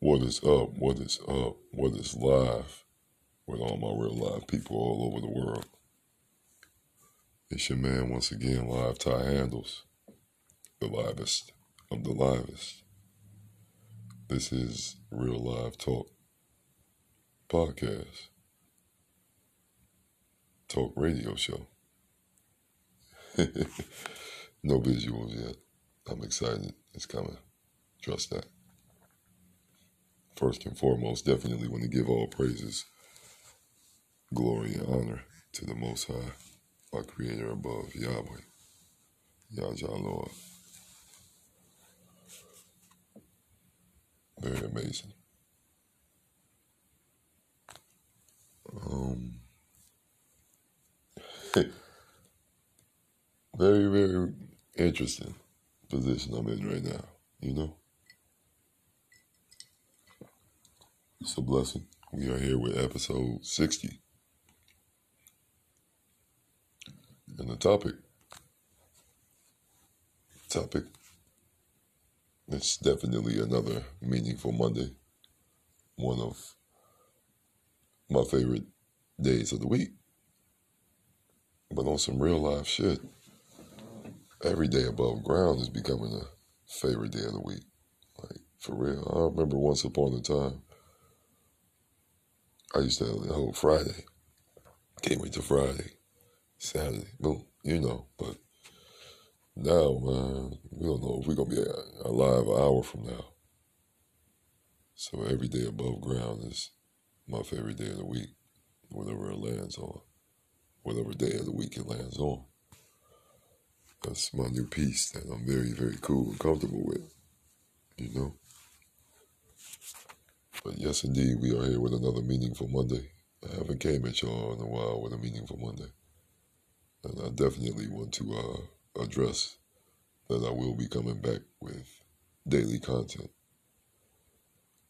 What is up? What is up? What is live with all my real live people all over the world? It's your man once again, Live Ty Handles, the livest of the livest. This is Real Live Talk Podcast, talk radio show. no visuals yet. I'm excited. It's coming. Trust that first and foremost, definitely want to give all praises, glory, and honor to the Most High, our Creator above, Yahweh, Yahweh Lord. Very amazing. Um, very, very interesting position I'm in right now, you know? It's a blessing. We are here with episode 60. And the topic, topic, it's definitely another meaningful Monday. One of my favorite days of the week. But on some real life shit, every day above ground is becoming a favorite day of the week. Like, for real. I remember once upon a time, I used to have the whole Friday. Can't wait till Friday, Saturday, boom, you know. But now, man, we don't know if we're gonna be alive an hour from now. So every day above ground is my favorite day of the week, whatever it lands on, whatever day of the week it lands on. That's my new piece that I'm very, very cool and comfortable with, you know. But yes, indeed, we are here with another meaningful Monday. I haven't came at y'all in a while with a meaningful Monday, and I definitely want to uh, address that I will be coming back with daily content.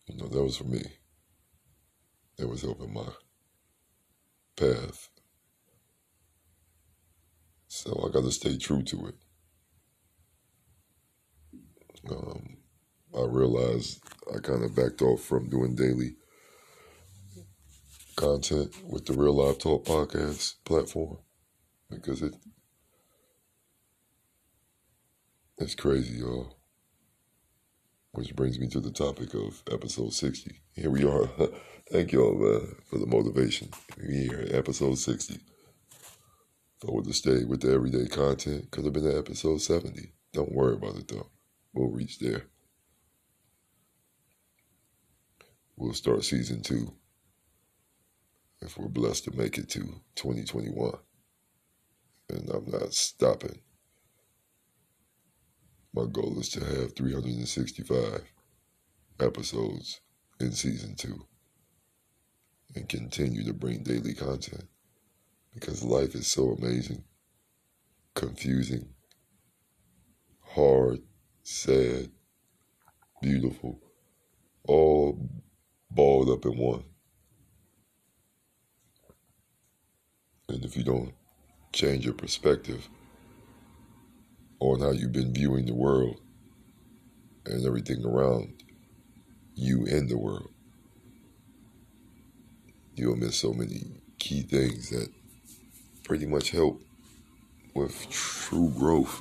You know, that was for me. It was helping my path. So I got to stay true to it. Um, I realized I kind of backed off from doing daily content with the Real Live Talk podcast platform because it it's crazy, y'all. Which brings me to the topic of episode 60. Here we are. Thank y'all for the motivation. We here episode 60. If I would have stayed with the everyday content, could have been at episode 70. Don't worry about it though. We'll reach there. We'll start season two if we're blessed to make it to 2021. And I'm not stopping. My goal is to have 365 episodes in season two and continue to bring daily content because life is so amazing, confusing, hard, sad, beautiful, all balled up in one. And if you don't change your perspective on how you've been viewing the world and everything around you and the world, you'll miss so many key things that pretty much help with true growth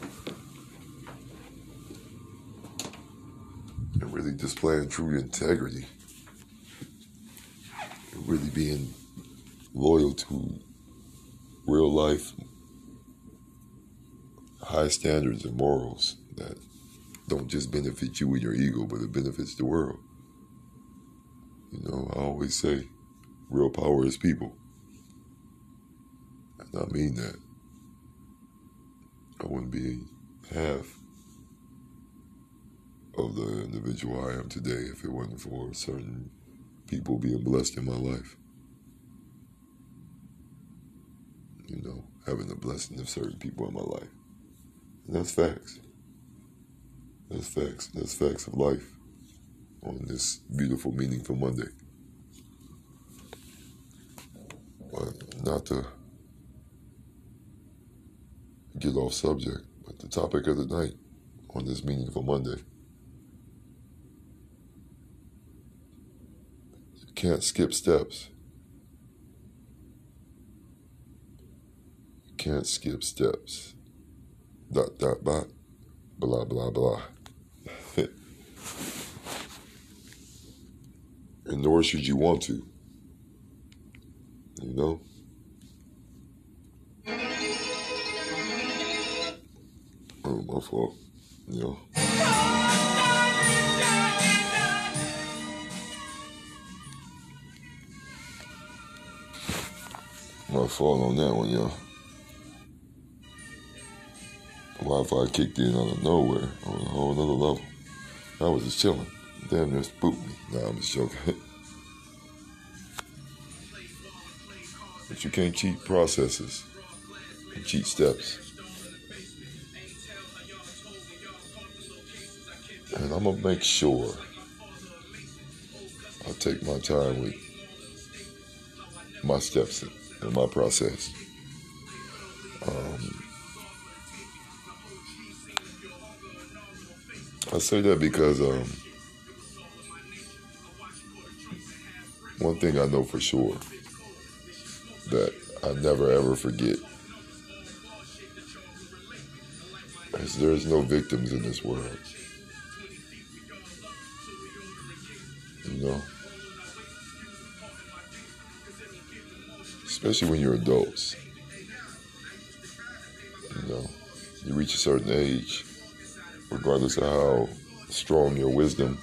and really displaying true integrity really being loyal to real life high standards and morals that don't just benefit you and your ego, but it benefits the world. You know, I always say real power is people. And I mean that. I wouldn't be half of the individual I am today if it wasn't for certain people being blessed in my life. You know, having the blessing of certain people in my life. And that's facts. That's facts. That's facts of life on this beautiful, meaningful Monday. But not to get off subject, but the topic of the night on this meaningful Monday can't skip steps. You Can't skip steps. Dot, dot, dot. Blah, blah, blah. and nor should you want to. You know? Oh, my fault. You know? Fault on that one, y'all. Wi-Fi kicked in out of nowhere on a whole other level. I was just chilling. Damn near spooked me. Nah, I'm just joking. but you can't cheat processes and cheat steps. And I'm gonna make sure I take my time with my steps in my process. Um, I say that because um, one thing I know for sure that I never ever forget is there's no victims in this world. Especially when you're adults. You know, you reach a certain age, regardless of how strong your wisdom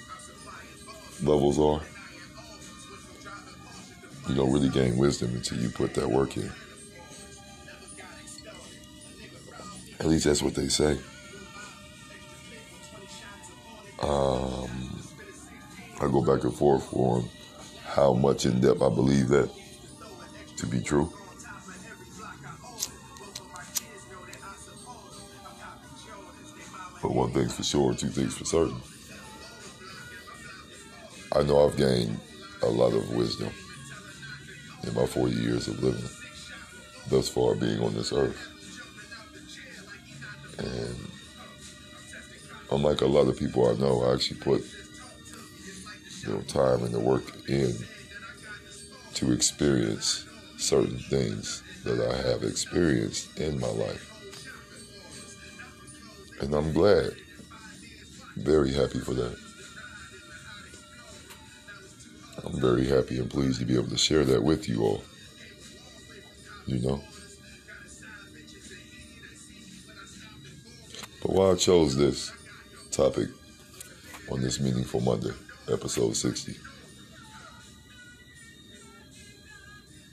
levels are. You don't really gain wisdom until you put that work in. At least that's what they say. Um, I go back and forth on how much in depth I believe that to be true. But one thing's for sure, two things for certain. I know I've gained a lot of wisdom in my 40 years of living, thus far being on this earth. And unlike a lot of people I know, I actually put you know time and the work in to experience certain things that I have experienced in my life. And I'm glad, very happy for that. I'm very happy and pleased to be able to share that with you all. You know? But why I chose this topic on this Meaningful Monday, episode 60.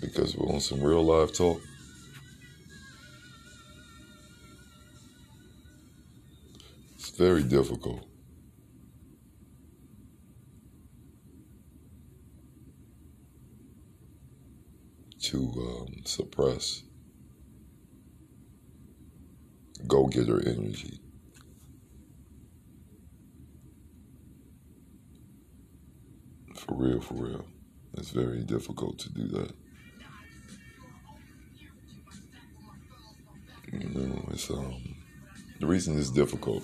Because we're on some real live talk. It's very difficult to um, suppress go getter energy. For real, for real. It's very difficult to do that. You know, it's um the reason it's difficult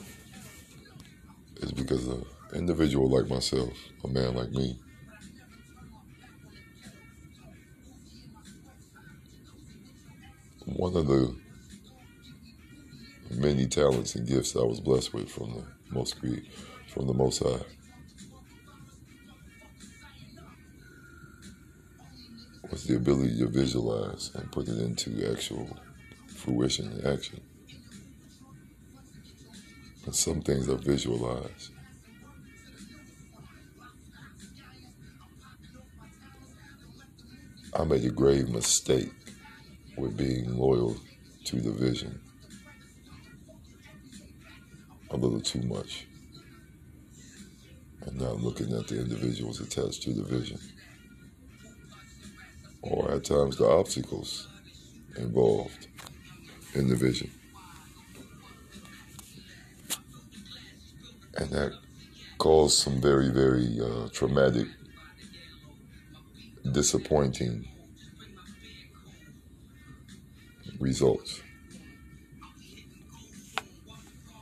is because an individual like myself, a man like me, one of the many talents and gifts I was blessed with from the most from the Most High. Was the ability to visualize and put it into actual fruition and action. And some things are visualized. I made a grave mistake with being loyal to the vision. A little too much. And not looking at the individuals attached to the vision. Or at times the obstacles involved in the vision. And that caused some very, very uh, traumatic, disappointing results.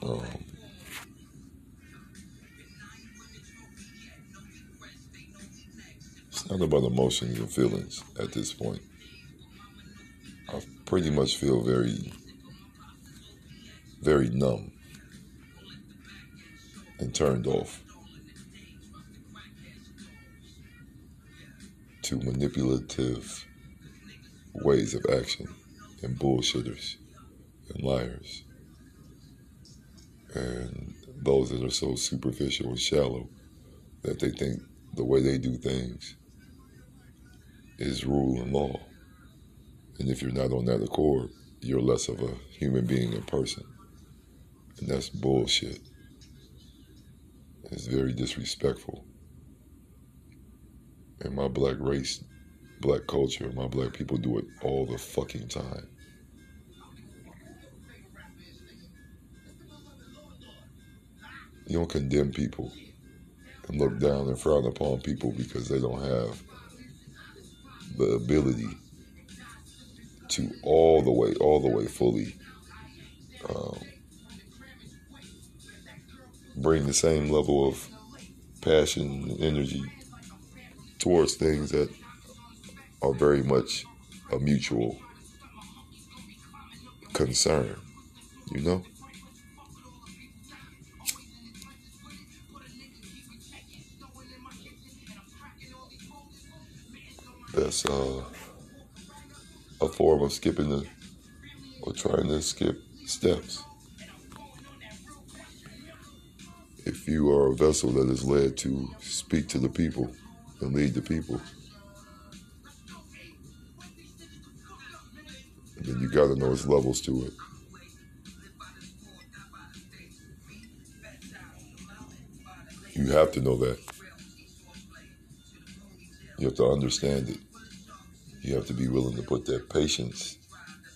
Um, it's not about emotions and feelings at this point. I pretty much feel very, very numb and turned off to manipulative ways of action and bullshitters and liars and those that are so superficial and shallow that they think the way they do things is rule and law. And if you're not on that accord, you're less of a human being in person. And that's bullshit. It's very disrespectful. And my black race, black culture, my black people do it all the fucking time. You don't condemn people and look down and frown upon people because they don't have the ability to all the way, all the way fully um, bring the same level of passion and energy towards things that are very much a mutual concern, you know? That's uh, a form of skipping the or trying to skip steps. If you are a vessel that is led to speak to the people and lead the people, then you got to know its levels to it. You have to know that. You have to understand it. You have to be willing to put that patience,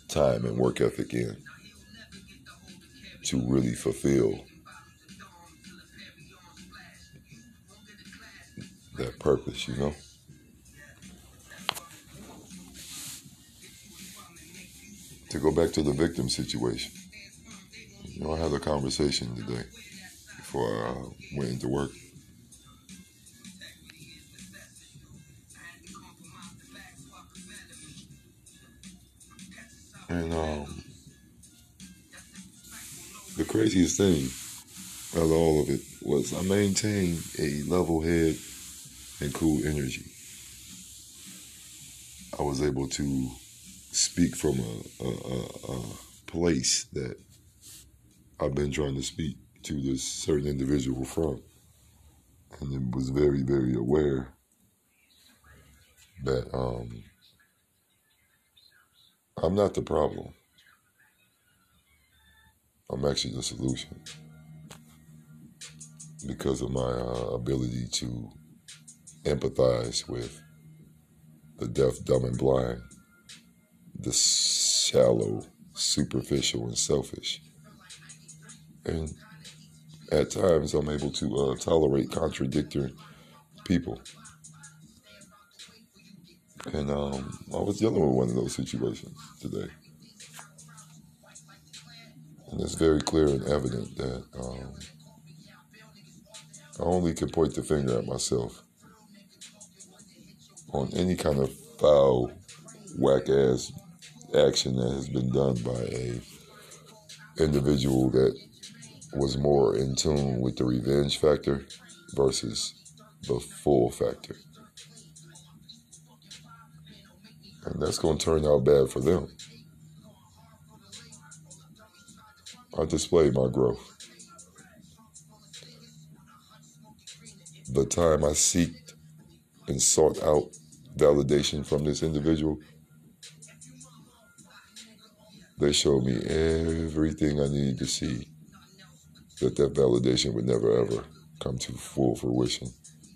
time, and work ethic in to really fulfill purpose, you know? To go back to the victim situation, you know, I had a conversation today before I went into work. And um, the craziest thing out of all of it was I maintained a level head and cool energy. I was able to speak from a, a, a, a place that I've been trying to speak to this certain individual from. And it was very, very aware that um, I'm not the problem. I'm actually the solution because of my uh, ability to empathize with the deaf, dumb, and blind, the shallow, superficial, and selfish. And at times, I'm able to uh, tolerate contradictory people. And um, I was dealing with one of those situations today. And it's very clear and evident that um, I only can point the finger at myself on any kind of foul, whack ass action that has been done by a individual that was more in tune with the revenge factor versus the full factor. And that's going to turn out bad for them. I displayed my growth. The time I seeked and sought out validation from this individual, they showed me everything I needed to see that that validation would never ever come to full fruition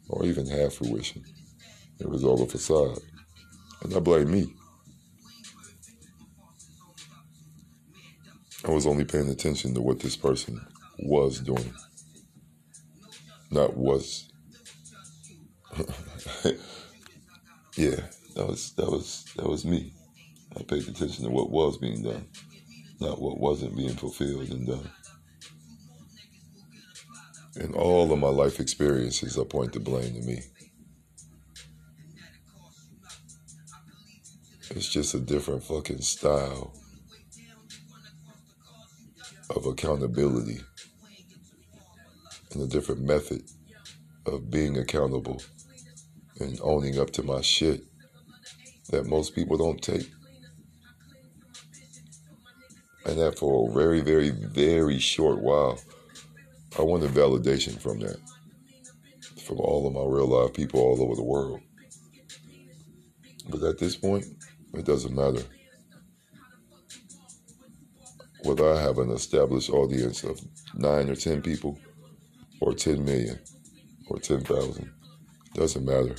or even half fruition. It was all a facade. And I blame me. I was only paying attention to what this person was doing, not was. yeah, that was that was that was me. I paid attention to what was being done, not what wasn't being fulfilled and done. In all of my life experiences, I point the blame to me. It's just a different fucking style of accountability and a different method of being accountable and owning up to my shit that most people don't take. And that for a very, very, very short while, I wanted validation from that. From all of my real life people all over the world. But at this point, it doesn't matter. Whether I have an established audience of nine or ten people, or 10 million, or 10,000, doesn't matter.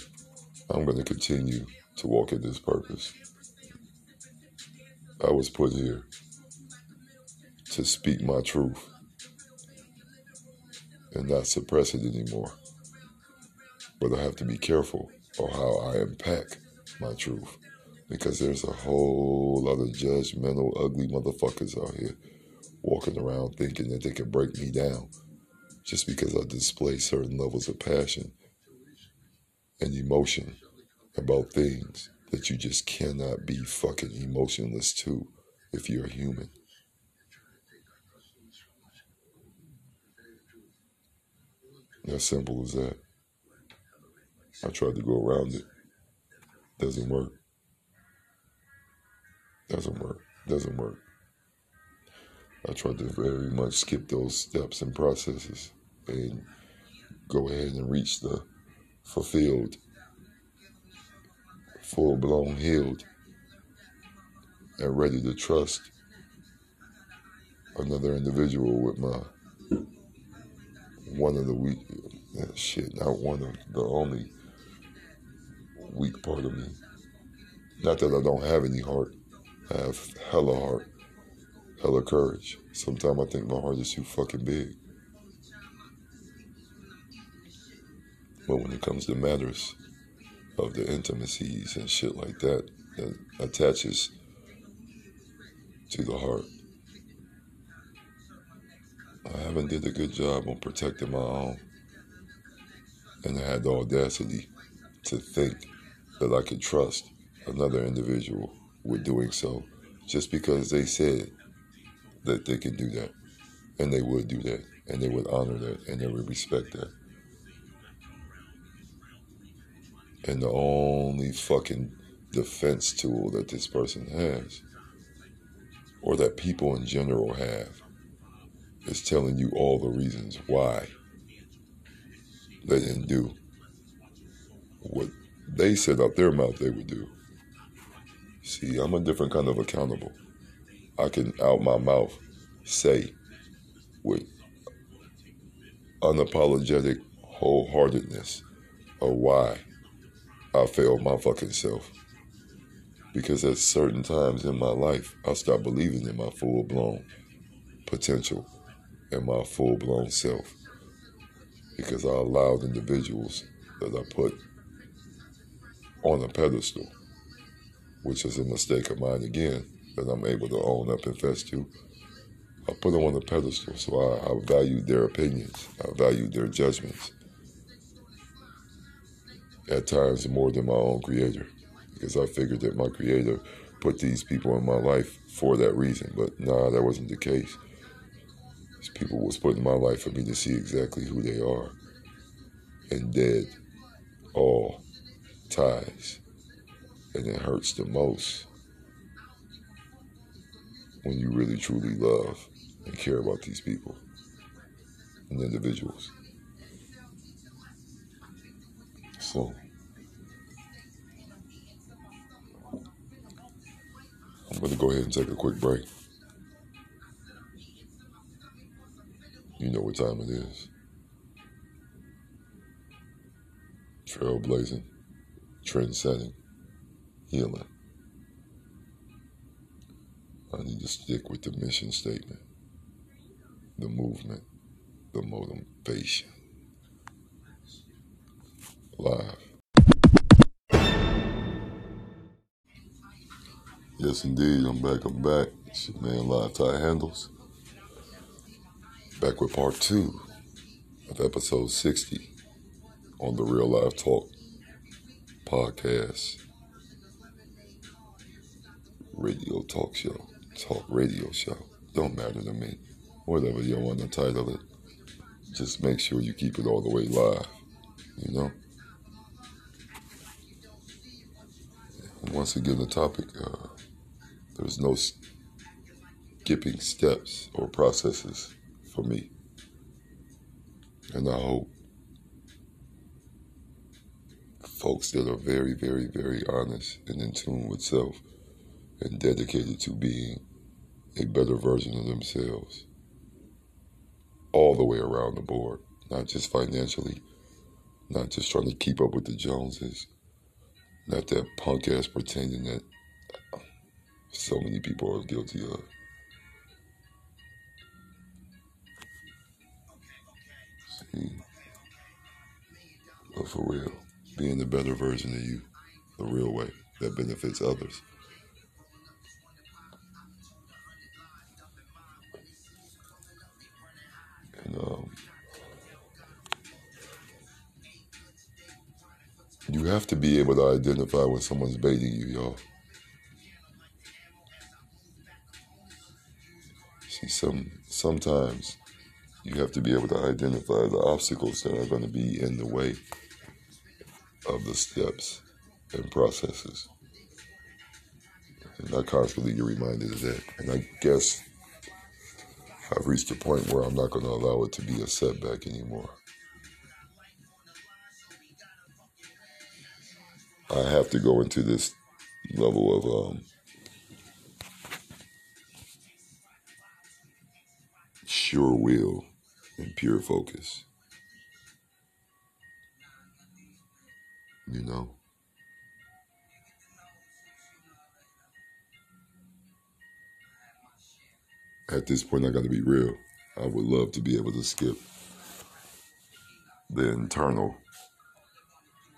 I'm going to continue to walk in this purpose. I was put here to speak my truth and not suppress it anymore. But I have to be careful of how I impact my truth because there's a whole lot of judgmental, ugly motherfuckers out here walking around thinking that they can break me down just because I display certain levels of passion and emotion about things that you just cannot be fucking emotionless to if you're human. As simple as that. I tried to go around it. Doesn't work. Doesn't work. Doesn't work. I tried to very much skip those steps and processes and go ahead and reach the fulfilled, full blown healed, and ready to trust another individual with my one of the weak eh, shit, not one of the only weak part of me. Not that I don't have any heart. I have hella heart, hella courage. Sometimes I think my heart is too fucking big. But when it comes to matters of the intimacies and shit like that, that attaches to the heart, I haven't did a good job on protecting my own. And I had the audacity to think that I could trust another individual with doing so just because they said that they could do that. And they would do that. And they would honor that. And they would respect that. And the only fucking defense tool that this person has, or that people in general have, is telling you all the reasons why they didn't do what they said out their mouth they would do. See, I'm a different kind of accountable. I can out my mouth say with unapologetic wholeheartedness of why I failed my fucking self. Because at certain times in my life, I stopped believing in my full blown potential and my full blown self. Because I allowed individuals that I put on a pedestal, which is a mistake of mine again, that I'm able to own up and fess to. I put them on a pedestal, so I, I valued their opinions, I valued their judgments. At times, more than my own creator, because I figured that my creator put these people in my life for that reason. But nah, that wasn't the case. These people was put in my life for me to see exactly who they are, and dead all ties, and it hurts the most when you really truly love and care about these people and individuals. So, I'm going to go ahead and take a quick break. You know what time it is. Trailblazing, trend setting, healing. I need to stick with the mission statement, the movement, the motivation. Live. Yes, indeed, I'm back. I'm back. It's your man, Live Ty Handles. Back with part two of episode 60 on the Real Live Talk podcast. radio talk show, talk radio show. Don't matter to me. Whatever you want to title it. Just make sure you keep it all the way live. You know? Once again, the topic uh, there's no skipping steps or processes for me. And I hope folks that are very, very, very honest and in tune with self and dedicated to being a better version of themselves all the way around the board, not just financially, not just trying to keep up with the Joneses, not that punk ass pretending that so many people are guilty of. See, but for real, being the better version of you, the real way that benefits others. And um, you have to be able to identify when someone's baiting you, y'all. See, some sometimes you have to be able to identify the obstacles that are going to be in the way of the steps and processes. And I constantly get reminded of that. And I guess I've reached a point where I'm not going to allow it to be a setback anymore. I have to go into this level of um, sure will and pure focus. You know? At this point, I got to be real. I would love to be able to skip the internal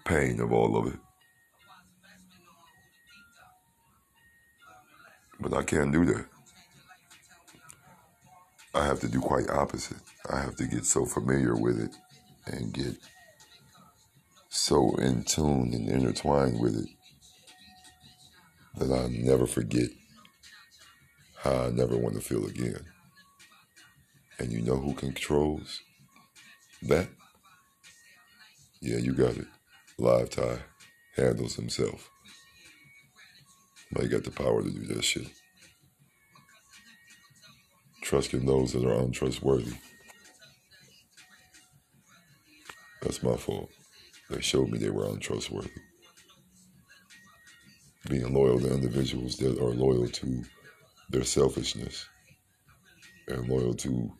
pain of all of it. But I can't do that. I have to do quite opposite. I have to get so familiar with it and get so in tune and intertwined with it that I never forget how I never want to feel again. And you know who controls that? Yeah, you got it. Live Ty handles himself. He got the power to do that shit trusting those that are untrustworthy. That's my fault. They showed me they were untrustworthy. Being loyal to individuals that are loyal to their selfishness and loyal to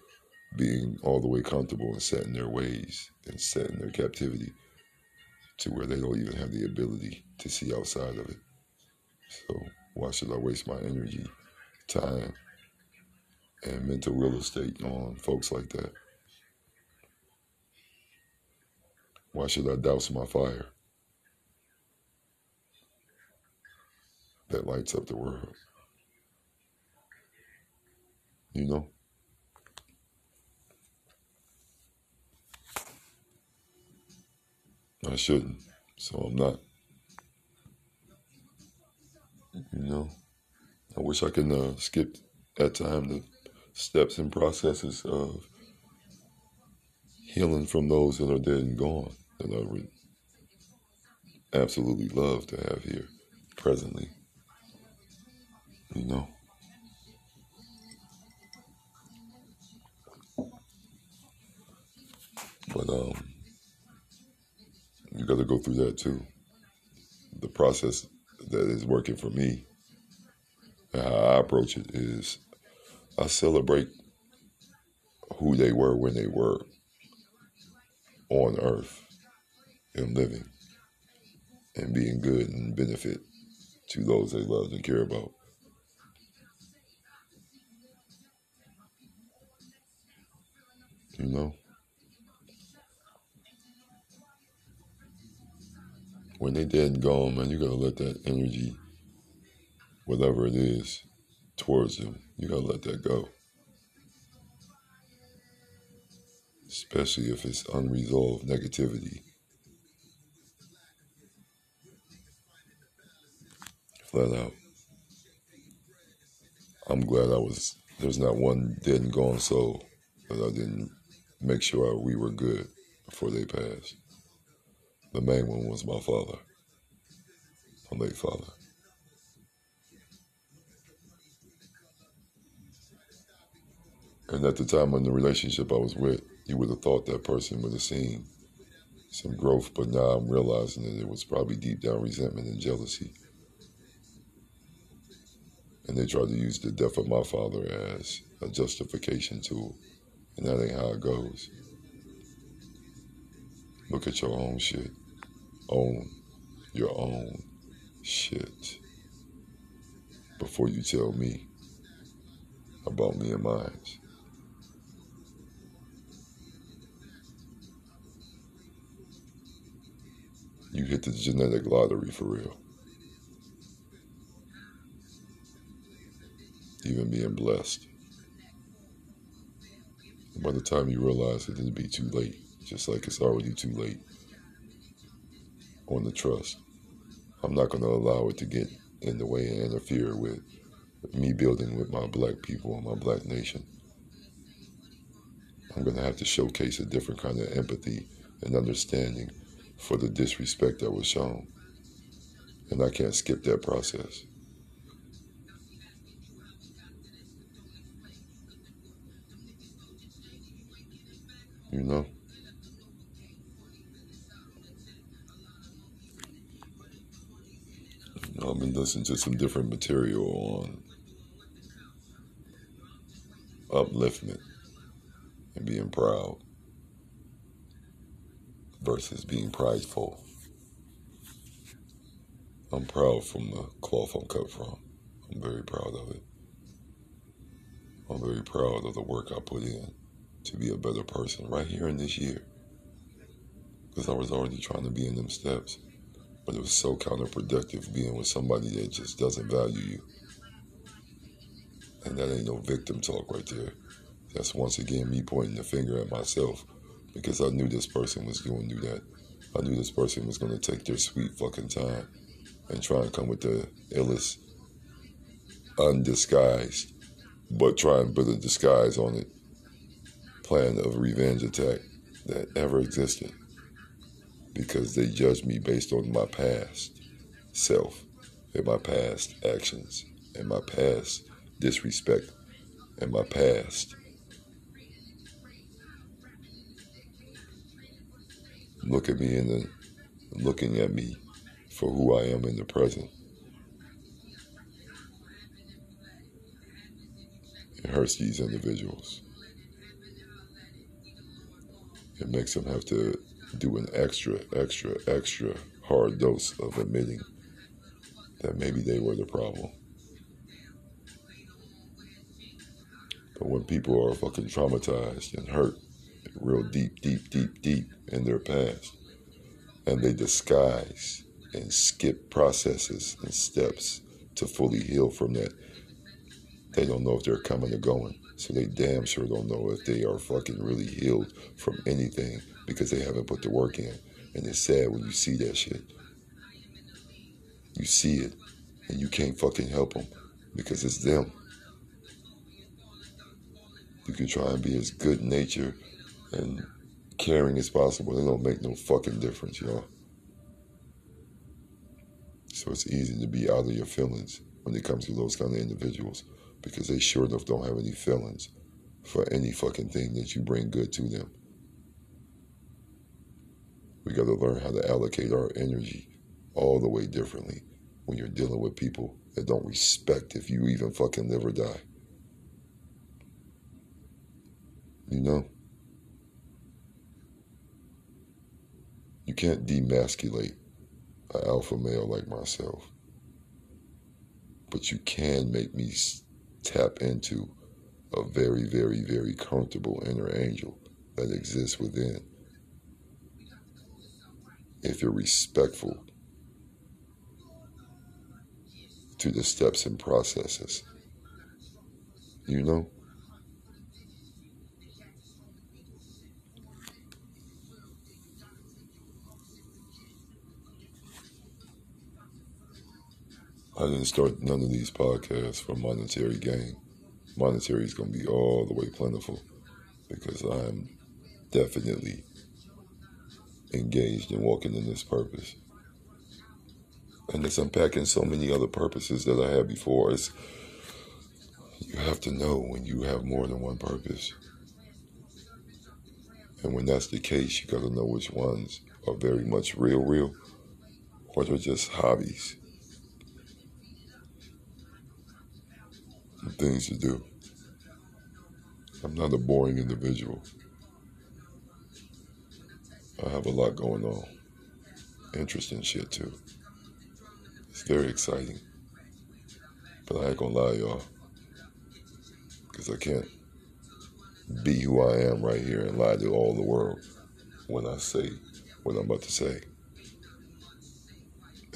being all the way comfortable and set in their ways and set in their captivity to where they don't even have the ability to see outside of it. So why should I waste my energy, time, and mental real estate on folks like that. Why should I douse my fire that lights up the world? You know? I shouldn't, so I'm not. You know? I wish I could uh, skip that time the steps and processes of healing from those that are dead and gone that I would absolutely love to have here presently. You know? But um you gotta go through that too. The process that is working for me and how I approach it is I celebrate who they were when they were on earth and living and being good and benefit to those they love and care about. You know? When they dead and gone, man, you gotta let that energy, whatever it is, towards them you gotta let that go. Especially if it's unresolved negativity. Flat out. I'm glad I was. There's not one dead and gone soul that I didn't make sure we were good before they passed. The main one was my father, my late father. And at the time in the relationship I was with, you would have thought that person would have seen some growth, but now I'm realizing that it was probably deep down resentment and jealousy. And they tried to use the death of my father as a justification tool. And that ain't how it goes. Look at your own shit. Own your own shit. Before you tell me about me and mine. You hit the genetic lottery for real. Even being blessed. By the time you realize it, it'll be too late, just like it's already too late on the trust. I'm not going to allow it to get in the way and interfere with me building with my black people and my black nation. I'm going to have to showcase a different kind of empathy and understanding for the disrespect that was shown. And I can't skip that process. You know? I've been listening to some different material on upliftment and being proud versus being prideful. I'm proud from the cloth I'm cut from. I'm very proud of it. I'm very proud of the work I put in to be a better person right here in this year. Because I was already trying to be in them steps. But it was so counterproductive being with somebody that just doesn't value you. And that ain't no victim talk right there. That's once again me pointing the finger at myself because I knew this person was going to do that. I knew this person was going to take their sweet fucking time and try and come with the illest, undisguised, but try and put a disguise on it, plan of revenge attack that ever existed. Because they judge me based on my past self and my past actions and my past disrespect and my past look at me in the looking at me for who I am in the present. It hurts these individuals. It makes them have to do an extra, extra, extra hard dose of admitting that maybe they were the problem. But when people are fucking traumatized and hurt, real deep, deep, deep, deep in their past. And they disguise and skip processes and steps to fully heal from that. They don't know if they're coming or going. So they damn sure don't know if they are fucking really healed from anything because they haven't put the work in. And it's sad when you see that shit. You see it and you can't fucking help them because it's them. You can try and be as good natured and caring as possible. It don't make no fucking difference, y'all. So it's easy to be out of your feelings when it comes to those kind of individuals because they sure enough don't have any feelings for any fucking thing that you bring good to them. We got to learn how to allocate our energy all the way differently when you're dealing with people that don't respect if you even fucking live or die. You know? You can't demasculate an alpha male like myself. But you can make me tap into a very, very, very comfortable inner angel that exists within. If you're respectful to the steps and processes, you know? I didn't start none of these podcasts for monetary gain. monetary is going to be all the way plentiful because I'm definitely engaged in walking in this purpose. And it's unpacking so many other purposes that I had before. It's, you have to know when you have more than one purpose. And when that's the case, you got to know which ones are very much real, real, or they're just hobbies. And things to do. I'm not a boring individual. I have a lot going on. Interesting shit too. It's very exciting. But I ain't gonna lie, y'all. Because I can't be who I am right here and lie to all the world when I say what I'm about to say.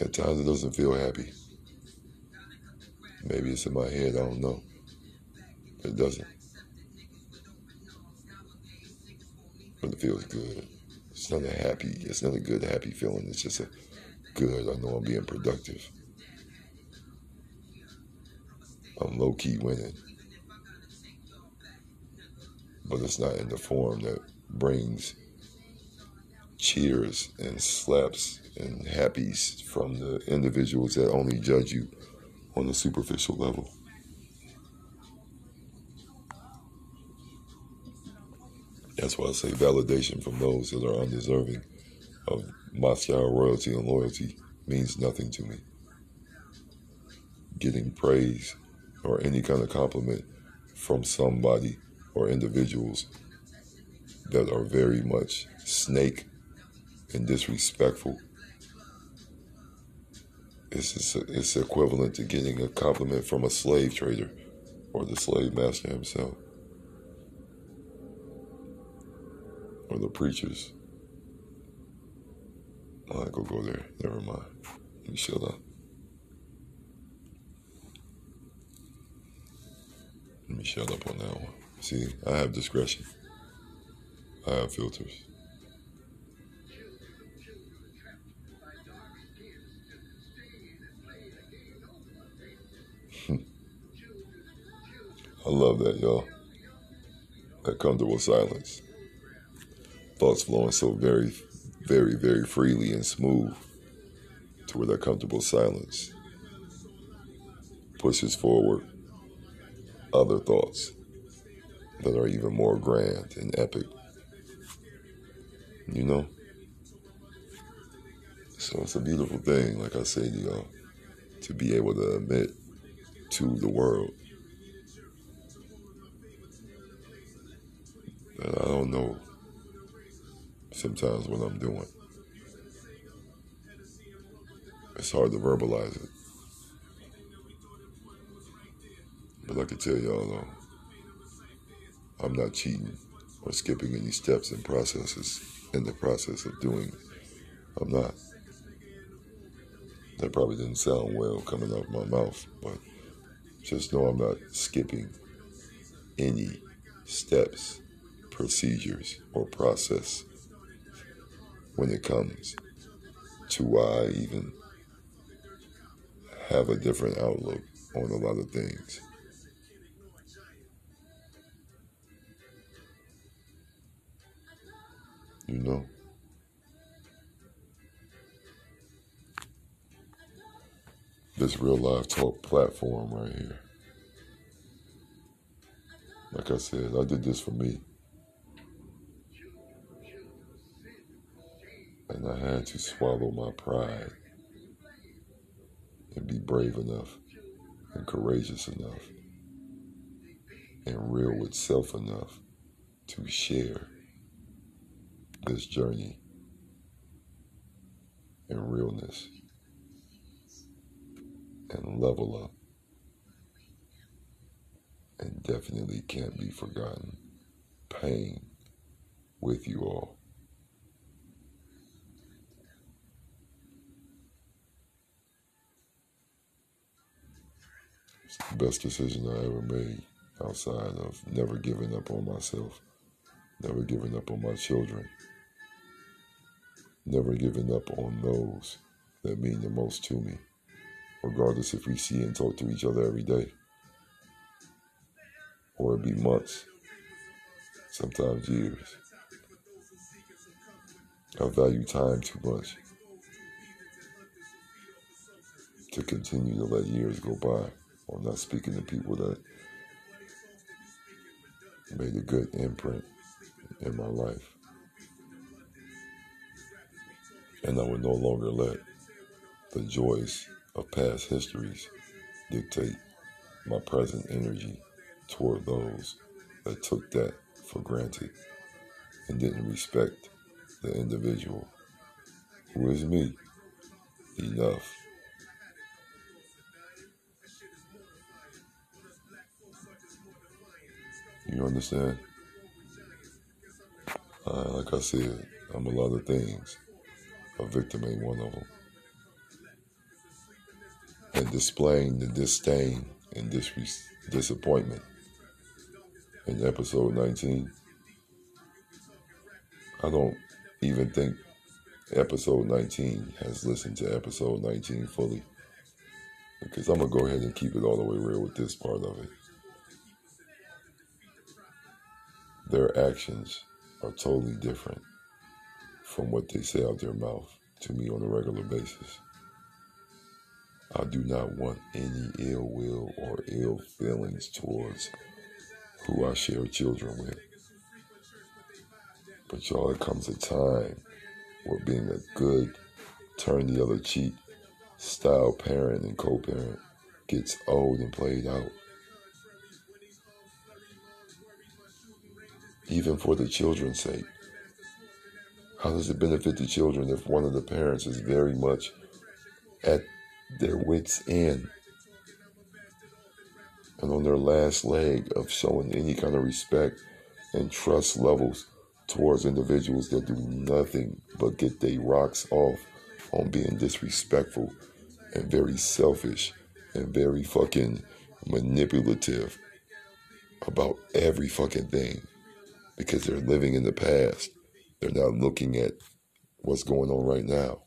At times it doesn't feel happy. Maybe it's in my head, I don't know. It doesn't. But it feels good. It's not a happy, it's not a good, happy feeling. It's just a good, I know I'm being productive. I'm low key winning. But it's not in the form that brings cheers and slaps and happies from the individuals that only judge you on a superficial level. That's why I say validation from those that are undeserving of my Moscow royalty and loyalty means nothing to me. Getting praise or any kind of compliment from somebody or individuals that are very much snake and disrespectful. It's, it's equivalent to getting a compliment from a slave trader or the slave master himself or the preachers. I ain't gonna go there. Never mind. Let me shut up. Let me shut up on that one. See, I have discretion. I have filters. I love that, y'all. That comfortable silence. Thoughts flowing so very, very, very freely and smooth to where that comfortable silence pushes forward other thoughts that are even more grand and epic. You know? So it's a beautiful thing, like I say to y'all, to be able to admit to the world I don't know sometimes what I'm doing. It's hard to verbalize it. But I can tell y'all though, I'm not cheating or skipping any steps and processes in the process of doing. I'm not. That probably didn't sound well coming out of my mouth, but just know I'm not skipping any steps, procedures, or process when it comes to why I even have a different outlook on a lot of things. You know? This real live talk platform right here. Like I said, I did this for me. And I had to swallow my pride and be brave enough and courageous enough and real with self enough to share this journey and realness and level up and definitely can't be forgotten pain with you all. Best decision I ever made outside of never giving up on myself, never giving up on my children, never giving up on those that mean the most to me, regardless if we see and talk to each other every day. or it'd be months, sometimes years. I value time too much to continue to let years go by or not speaking to people that made a good imprint in my life. And I would no longer let the joys of past histories dictate my present energy toward those that took that for granted and didn't respect the individual who is me enough. You understand? Uh, like I said, I'm a lot of things. A victim ain't one of them. And displaying the disdain and dis- disappointment in episode 19, I don't even think episode 19 has listened to episode 19 fully. Because I'm going to go ahead and keep it all the way real with this part of it. Their actions are totally different from what they say out their mouth to me on a regular basis. I do not want any ill will or ill feelings towards who I share children with. But y'all, it comes a time where being a good, turn the other cheek style parent and co parent gets old and played out. Even for the children's sake. How does it benefit the children if one of the parents is very much at their wits' end and on their last leg of showing any kind of respect and trust levels towards individuals that do nothing but get their rocks off on being disrespectful and very selfish and very fucking manipulative about every fucking thing because they're living in the past. They're not looking at what's going on right now.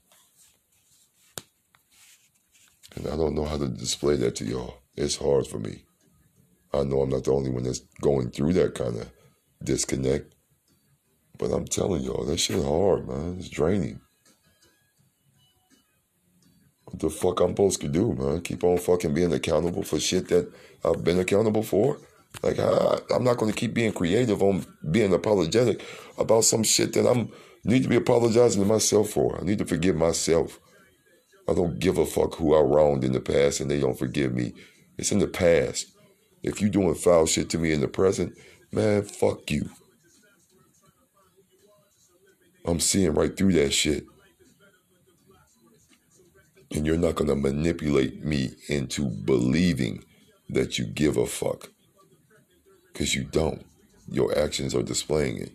And I don't know how to display that to y'all. It's hard for me. I know I'm not the only one that's going through that kind of disconnect. But I'm telling y'all, that shit is hard, man. It's draining. What the fuck I'm supposed to do, man? Keep on fucking being accountable for shit that I've been accountable for? Like, I, I'm not going to keep being creative on being apologetic about some shit that I'm need to be apologizing to myself for. I need to forgive myself. I don't give a fuck who I wronged in the past and they don't forgive me. It's in the past. If you doing foul shit to me in the present, man, fuck you. I'm seeing right through that shit. And you're not going to manipulate me into believing that you give a fuck. Because you don't. Your actions are displaying it.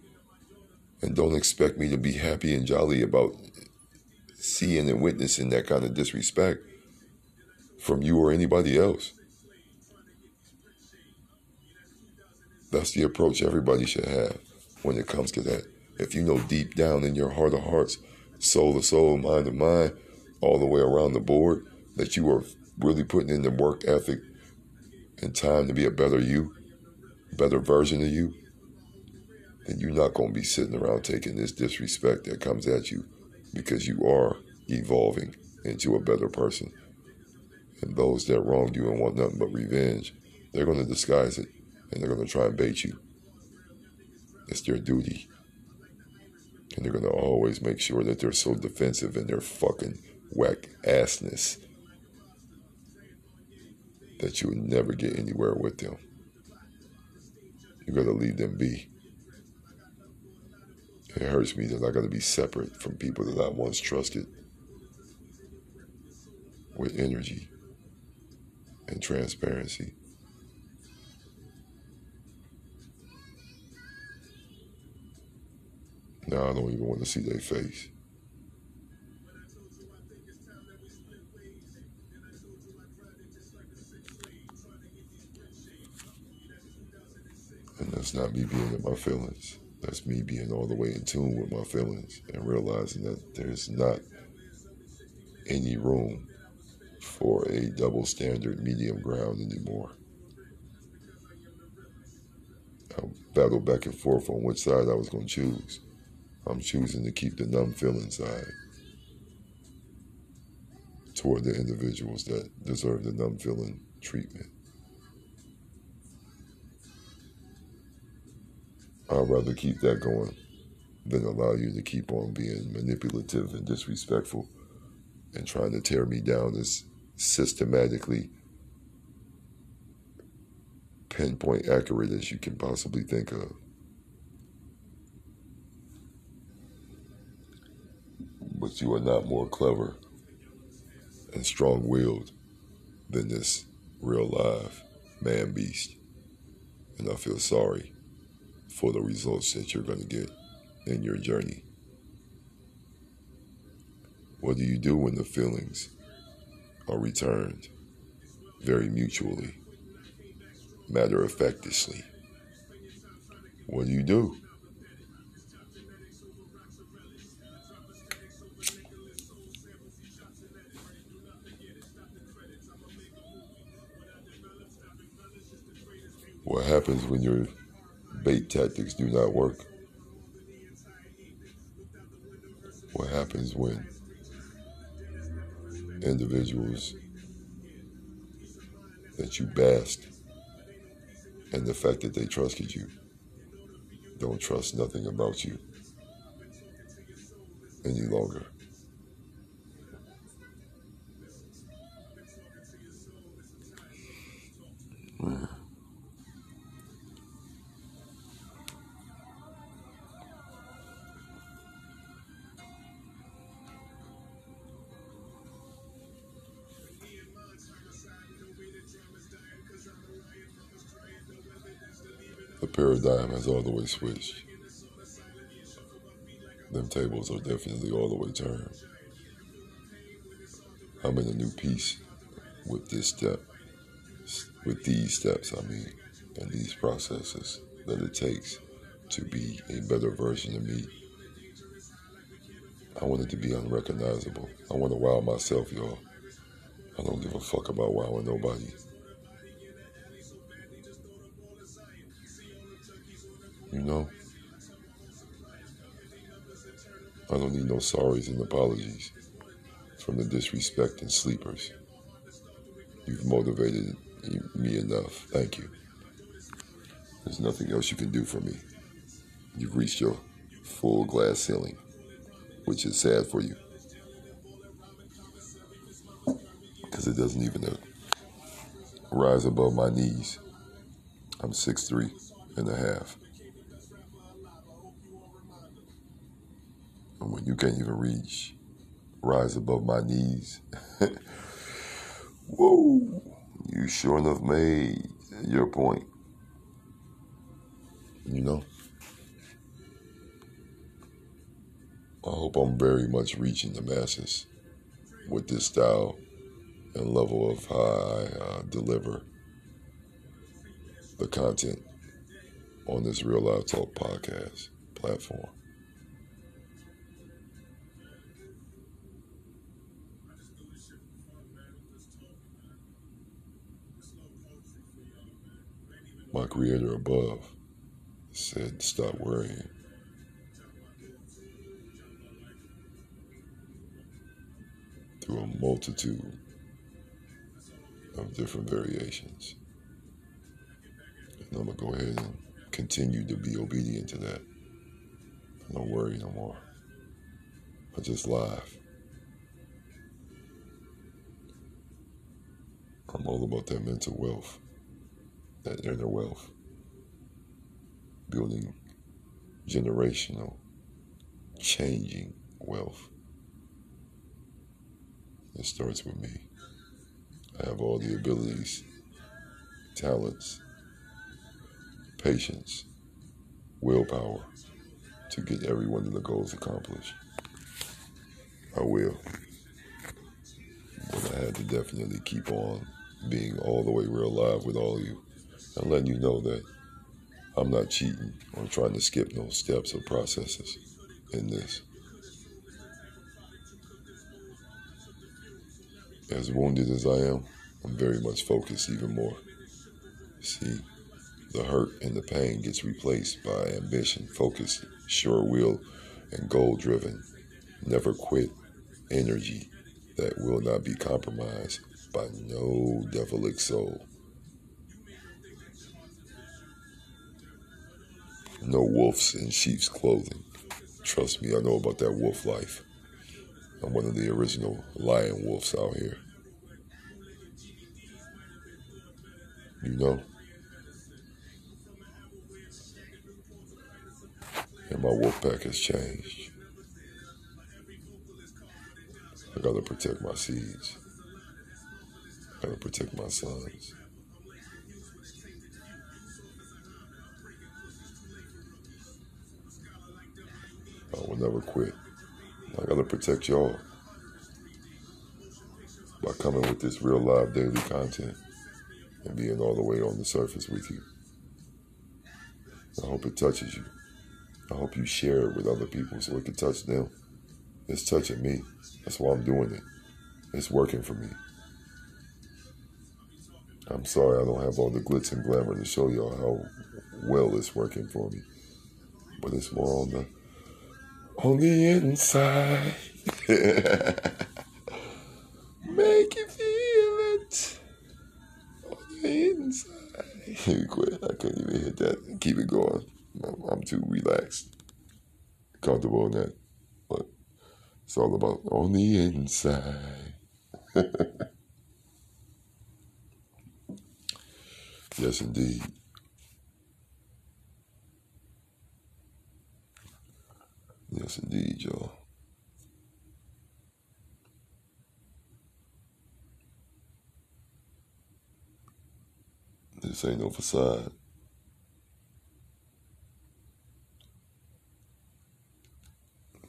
And don't expect me to be happy and jolly about seeing and witnessing that kind of disrespect from you or anybody else. That's the approach everybody should have when it comes to that. If you know deep down in your heart of hearts, soul to soul, mind to mind, all the way around the board, that you are really putting in the work ethic and time to be a better you, better version of you, then you're not going to be sitting around taking this disrespect that comes at you because you are evolving into a better person. And those that wronged you and want nothing but revenge, they're going to disguise it and they're going to try and bait you. It's their duty. And they're going to always make sure that they're so defensive in their fucking whack assness that you will never get anywhere with them. You got to leave them be. It hurts me I got to be separate from people that I once trusted with energy and transparency. Now I don't even want to see their face. That's not me being in my feelings. That's me being all the way in tune with my feelings and realizing that there's not any room for a double standard medium ground anymore. I battled back and forth on which side I was going to choose. I'm choosing to keep the numb feeling side toward the individuals that deserve the numb feeling treatment. I'd rather keep that going than allow you to keep on being manipulative and disrespectful and trying to tear me down as systematically pinpoint accurate as you can possibly think of. But you are not more clever and strong willed than this real live man beast. And I feel sorry for the results that you're going to get in your journey. What do you do when the feelings are returned very mutually, matter of factly? What do you do? What happens when your tactics do not work? What happens when individuals that you basked and the fact that they trusted you don't trust nothing about you any longer? Has all the way switched. Them tables are definitely all the way turned. I'm in a new piece with this step, with these steps, I mean, and these processes that it takes to be a better version of me. I want it to be unrecognizable. I want to wow myself, y'all. I don't give a fuck about wowing nobody. You know? I don't need no sorries and apologies from the disrespecting sleepers. You've motivated me enough. Thank you. There's nothing else you can do for me. You've reached your full glass ceiling, which is sad for you. Because it doesn't even uh, rise above my knees. I'm six three and a half. When you can't even reach, rise above my knees, whoa, you sure enough made your point. You know? I hope I'm very much reaching the masses with this style and level of how I uh, deliver the content on this Real Live Talk podcast platform. My creator above said, Stop worrying. Through a multitude of different variations. And I'm going to go ahead and continue to be obedient to that. I don't worry no more. I just laugh. I'm all about that mental wealth that inner wealth, building generational, changing wealth. It starts with me. I have all the abilities, talents, patience, willpower to get every one of the goals accomplished. I will. But I had to definitely keep on being all the way real live with all of you and letting you know that I'm not cheating or trying to skip no steps or processes in this. As wounded as I am, I'm very much focused even more. See, The hurt and the pain gets replaced by ambition, focus, sure will, and goal driven, never quit energy that will not be compromised by no devilic soul. No wolves in sheep's clothing. Trust me, I know about that wolf life. I'm one of the original lion wolves out here. You know? And my wolf pack has changed. I gotta protect my seeds. I gotta protect my sons. Never quit. I gotta protect y'all by coming with this real live daily content and being all the way on the surface with you. I hope it touches you. I hope you share it with other people so it can touch them. It's touching me. That's why I'm doing it. It's working for me. I'm sorry I don't have all the glitz and glamour to show y'all how well it's working for me. But it's more on the on the inside. Make you feel it on the inside. Quit. I couldn't even hit that. Keep it going. I'm, I'm too relaxed, comfortable in that. But it's all about on the inside. yes, indeed. Yes, indeed, y'all. This ain't no facade.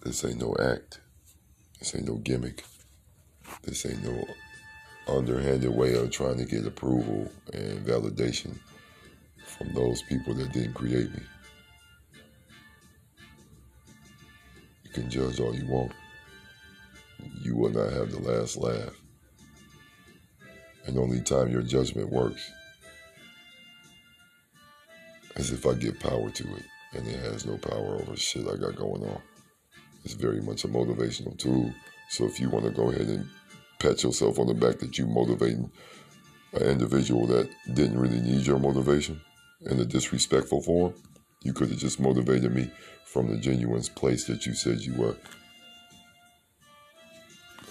This ain't no act. This ain't no gimmick. This ain't no underhanded way of trying to get approval and validation from those people that didn't create me. You can judge all you want. You will not have the last laugh. And only time your judgment works is if I give power to it and it has no power over shit I got going on. It's very much a motivational tool. So if you want to go ahead and pat yourself on the back that you motivating an individual that didn't really need your motivation in a disrespectful form, you could have just motivated me from the genuine place that you said you were.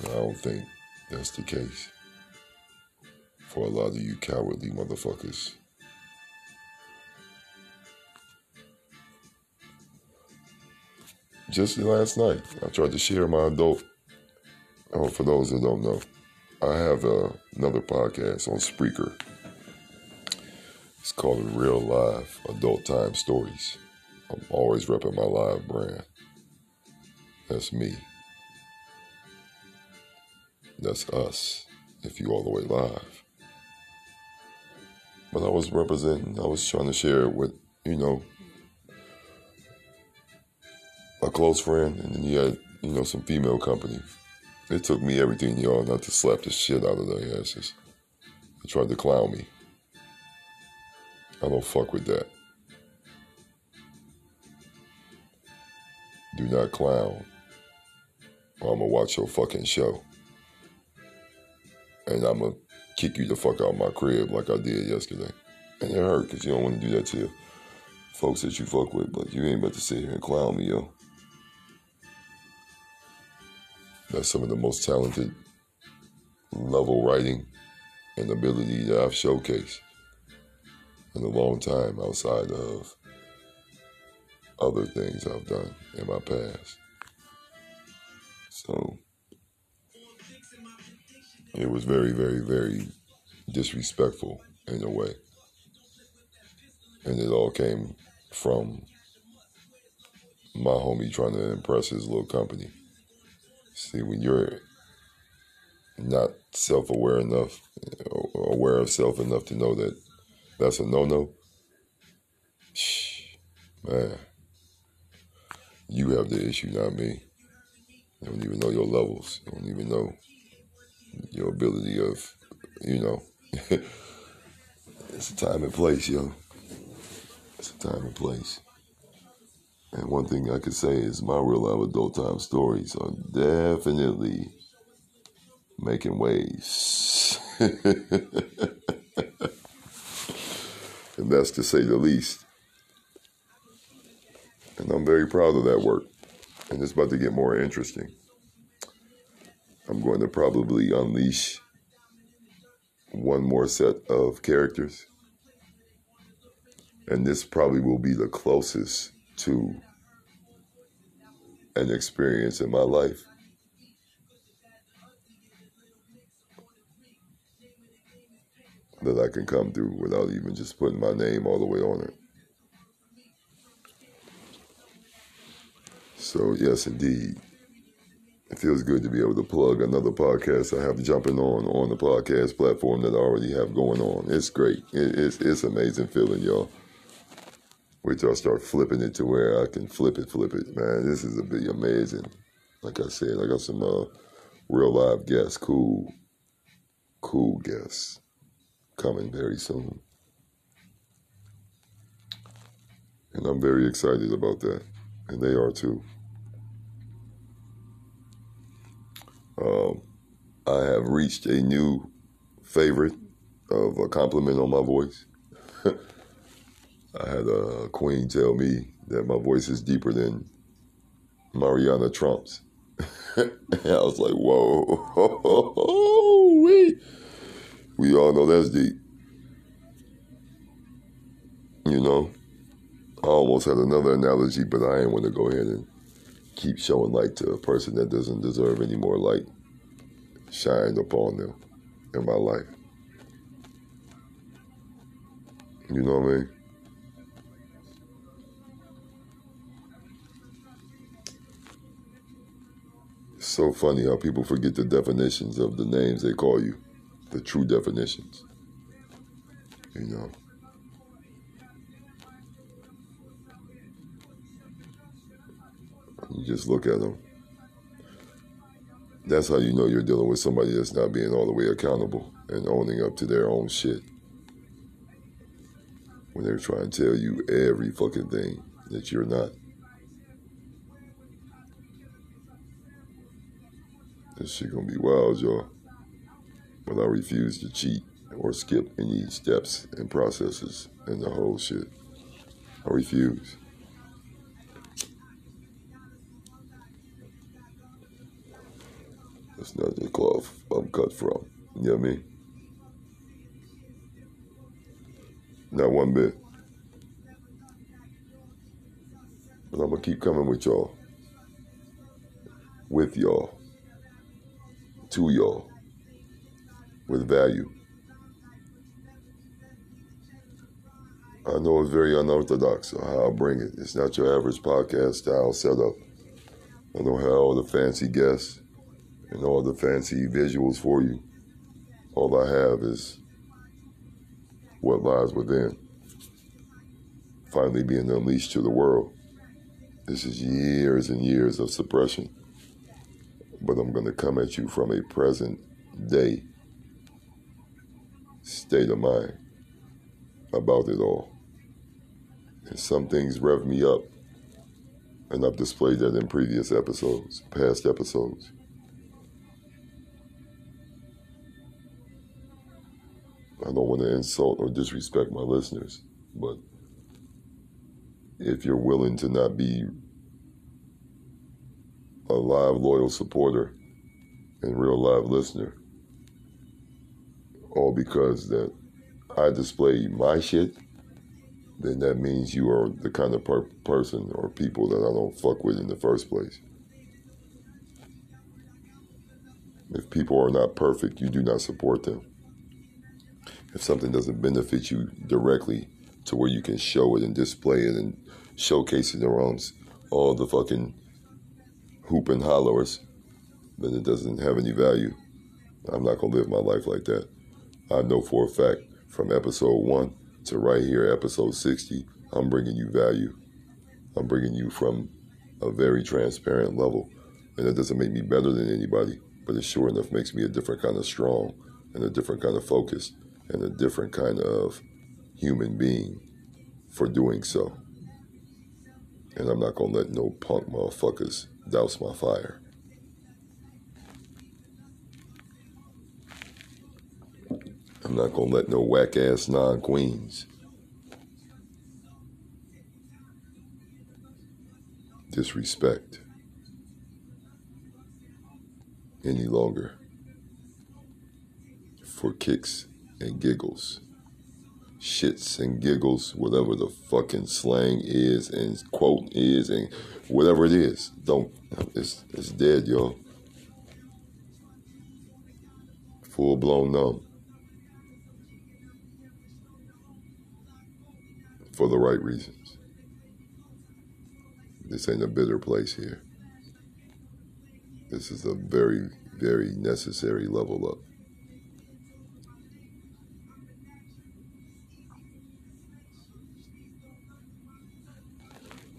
I don't think that's the case for a lot of you cowardly motherfuckers. Just last night, I tried to share my adult. Oh, for those that don't know, I have uh, another podcast on Spreaker. It's called Real Live Adult Time Stories. I'm always repping my live brand. That's me. That's us, if you all the way live. But I was representing, I was trying to share it with, you know, a close friend, and then you had, you know, some female company. It took me everything, y'all, not to slap the shit out of their asses. They tried to clown me. I don't fuck with that. Do not clown, or I'm gonna watch your fucking show. And I'm gonna kick you the fuck out of my crib like I did yesterday. And it hurt because you don't want to do that to your folks that you fuck with, but you ain't about to sit here and clown me, yo. That's some of the most talented level writing and ability that I've showcased in a long time outside of other things I've done in my past. So it was very, very, very disrespectful in a way. And it all came from my homie trying to impress his little company. See, when you're not self aware enough, aware of self enough to know that that's a no no, man, you have the issue, not me. You don't even know your levels. You don't even know your ability of, you know, it's a time and place, yo. It's a time and place. And one thing I could say is my real live adult time stories are definitely making waves. and that's to say the least. And I'm very proud of that work. And it's about to get more interesting. I'm going to probably unleash one more set of characters. And this probably will be the closest to an experience in my life. That I can come through without even just putting my name all the way on it. So, yes, indeed. It feels good to be able to plug another podcast I have jumping on on the podcast platform that I already have going on. It's great. It, it's it's amazing feeling, y'all. Wait till I start flipping it to where I can flip it, flip it, man. This is a bit amazing. Like I said, I got some uh, real live guests, cool, cool guests coming very soon. And I'm very excited about that. And they are too. Um, I have reached a new favorite of a compliment on my voice. I had a queen tell me that my voice is deeper than Mariana Trump's. I was like, whoa, we, all know that's deep. You know, I almost had another analogy, but I ain't want to go ahead and keep showing light to a person that doesn't deserve any more light shined upon them in my life. You know what I mean? It's so funny how people forget the definitions of the names they call you, the true definitions. You know? You just look at them. That's how you know you're dealing with somebody that's not being all the way accountable and owning up to their own shit. When they're trying to tell you every fucking thing that you're not. This shit gonna be wild, y'all. But I refuse to cheat or skip any steps and processes in the whole shit. I refuse. That's not the cloth I'm cut from. You know what I mean? Not one bit. But I'm to keep coming with y'all. With y'all. To y'all. With value. I know it's very unorthodox how I bring it. It's not your average podcast style setup. I don't have all the fancy guests and all the fancy visuals for you. All I have is what lies within. Finally being unleashed to the world. This is years and years of suppression. But I'm going to come at you from a present day state of mind about it all. And some things rev me up. And I've displayed that in previous episodes, past episodes. I don't want to insult or disrespect my listeners, but if you're willing to not be a live, loyal supporter and real live listener, all because that I display my shit, then that means you are the kind of per- person or people that I don't fuck with in the first place. If people are not perfect, you do not support them if something doesn't benefit you directly to where you can show it and display it and showcase it around all the fucking hoop and hollers, then it doesn't have any value. I'm not gonna live my life like that. I know for a fact from episode one to right here, episode 60, I'm bringing you value. I'm bringing you from a very transparent level. And that doesn't make me better than anybody, but it sure enough makes me a different kind of strong and a different kind of focus and a different kind of human being for doing so. And I'm not going to let no punk motherfuckers douse my fire. I'm not going to let no whack ass non queens disrespect any longer for kicks and giggles. Shits and giggles, whatever the fucking slang is and quote is and whatever it is. Don't it's it's dead, y'all. Full blown numb. For the right reasons. This ain't a bitter place here. This is a very, very necessary level up.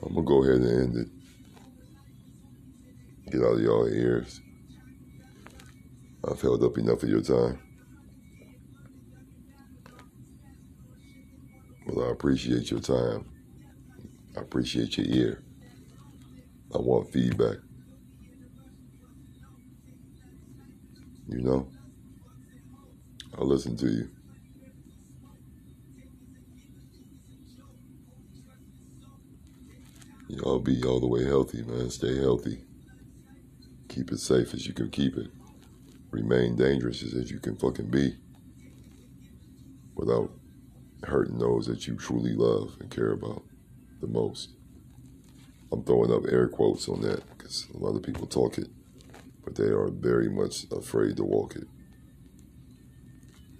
I'm gonna go ahead and end it. Get out of y'all ears. I've held up enough of your time. Appreciate your time. I appreciate your ear. I want feedback. You know? I'll listen to you. Y'all be all the way healthy, man. Stay healthy. Keep it safe as you can keep it. Remain dangerous as you can fucking be without hurting those that you truly love and care about the most. I'm throwing up air quotes on that because a lot of people talk it, but they are very much afraid to walk it.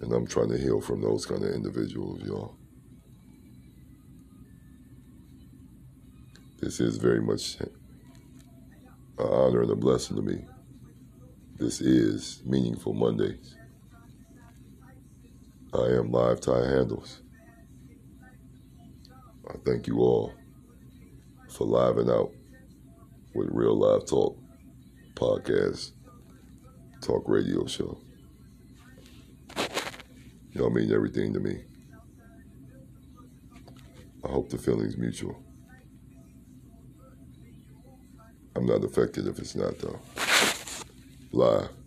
And I'm trying to heal from those kind of individuals, y'all. This is very much an honor and a blessing to me. This is Meaningful Mondays. I am Live Ty Handles. I thank you all for living out with Real Live Talk podcast, talk radio show. Y'all mean everything to me. I hope the feeling's mutual. I'm not affected if it's not, though. Live.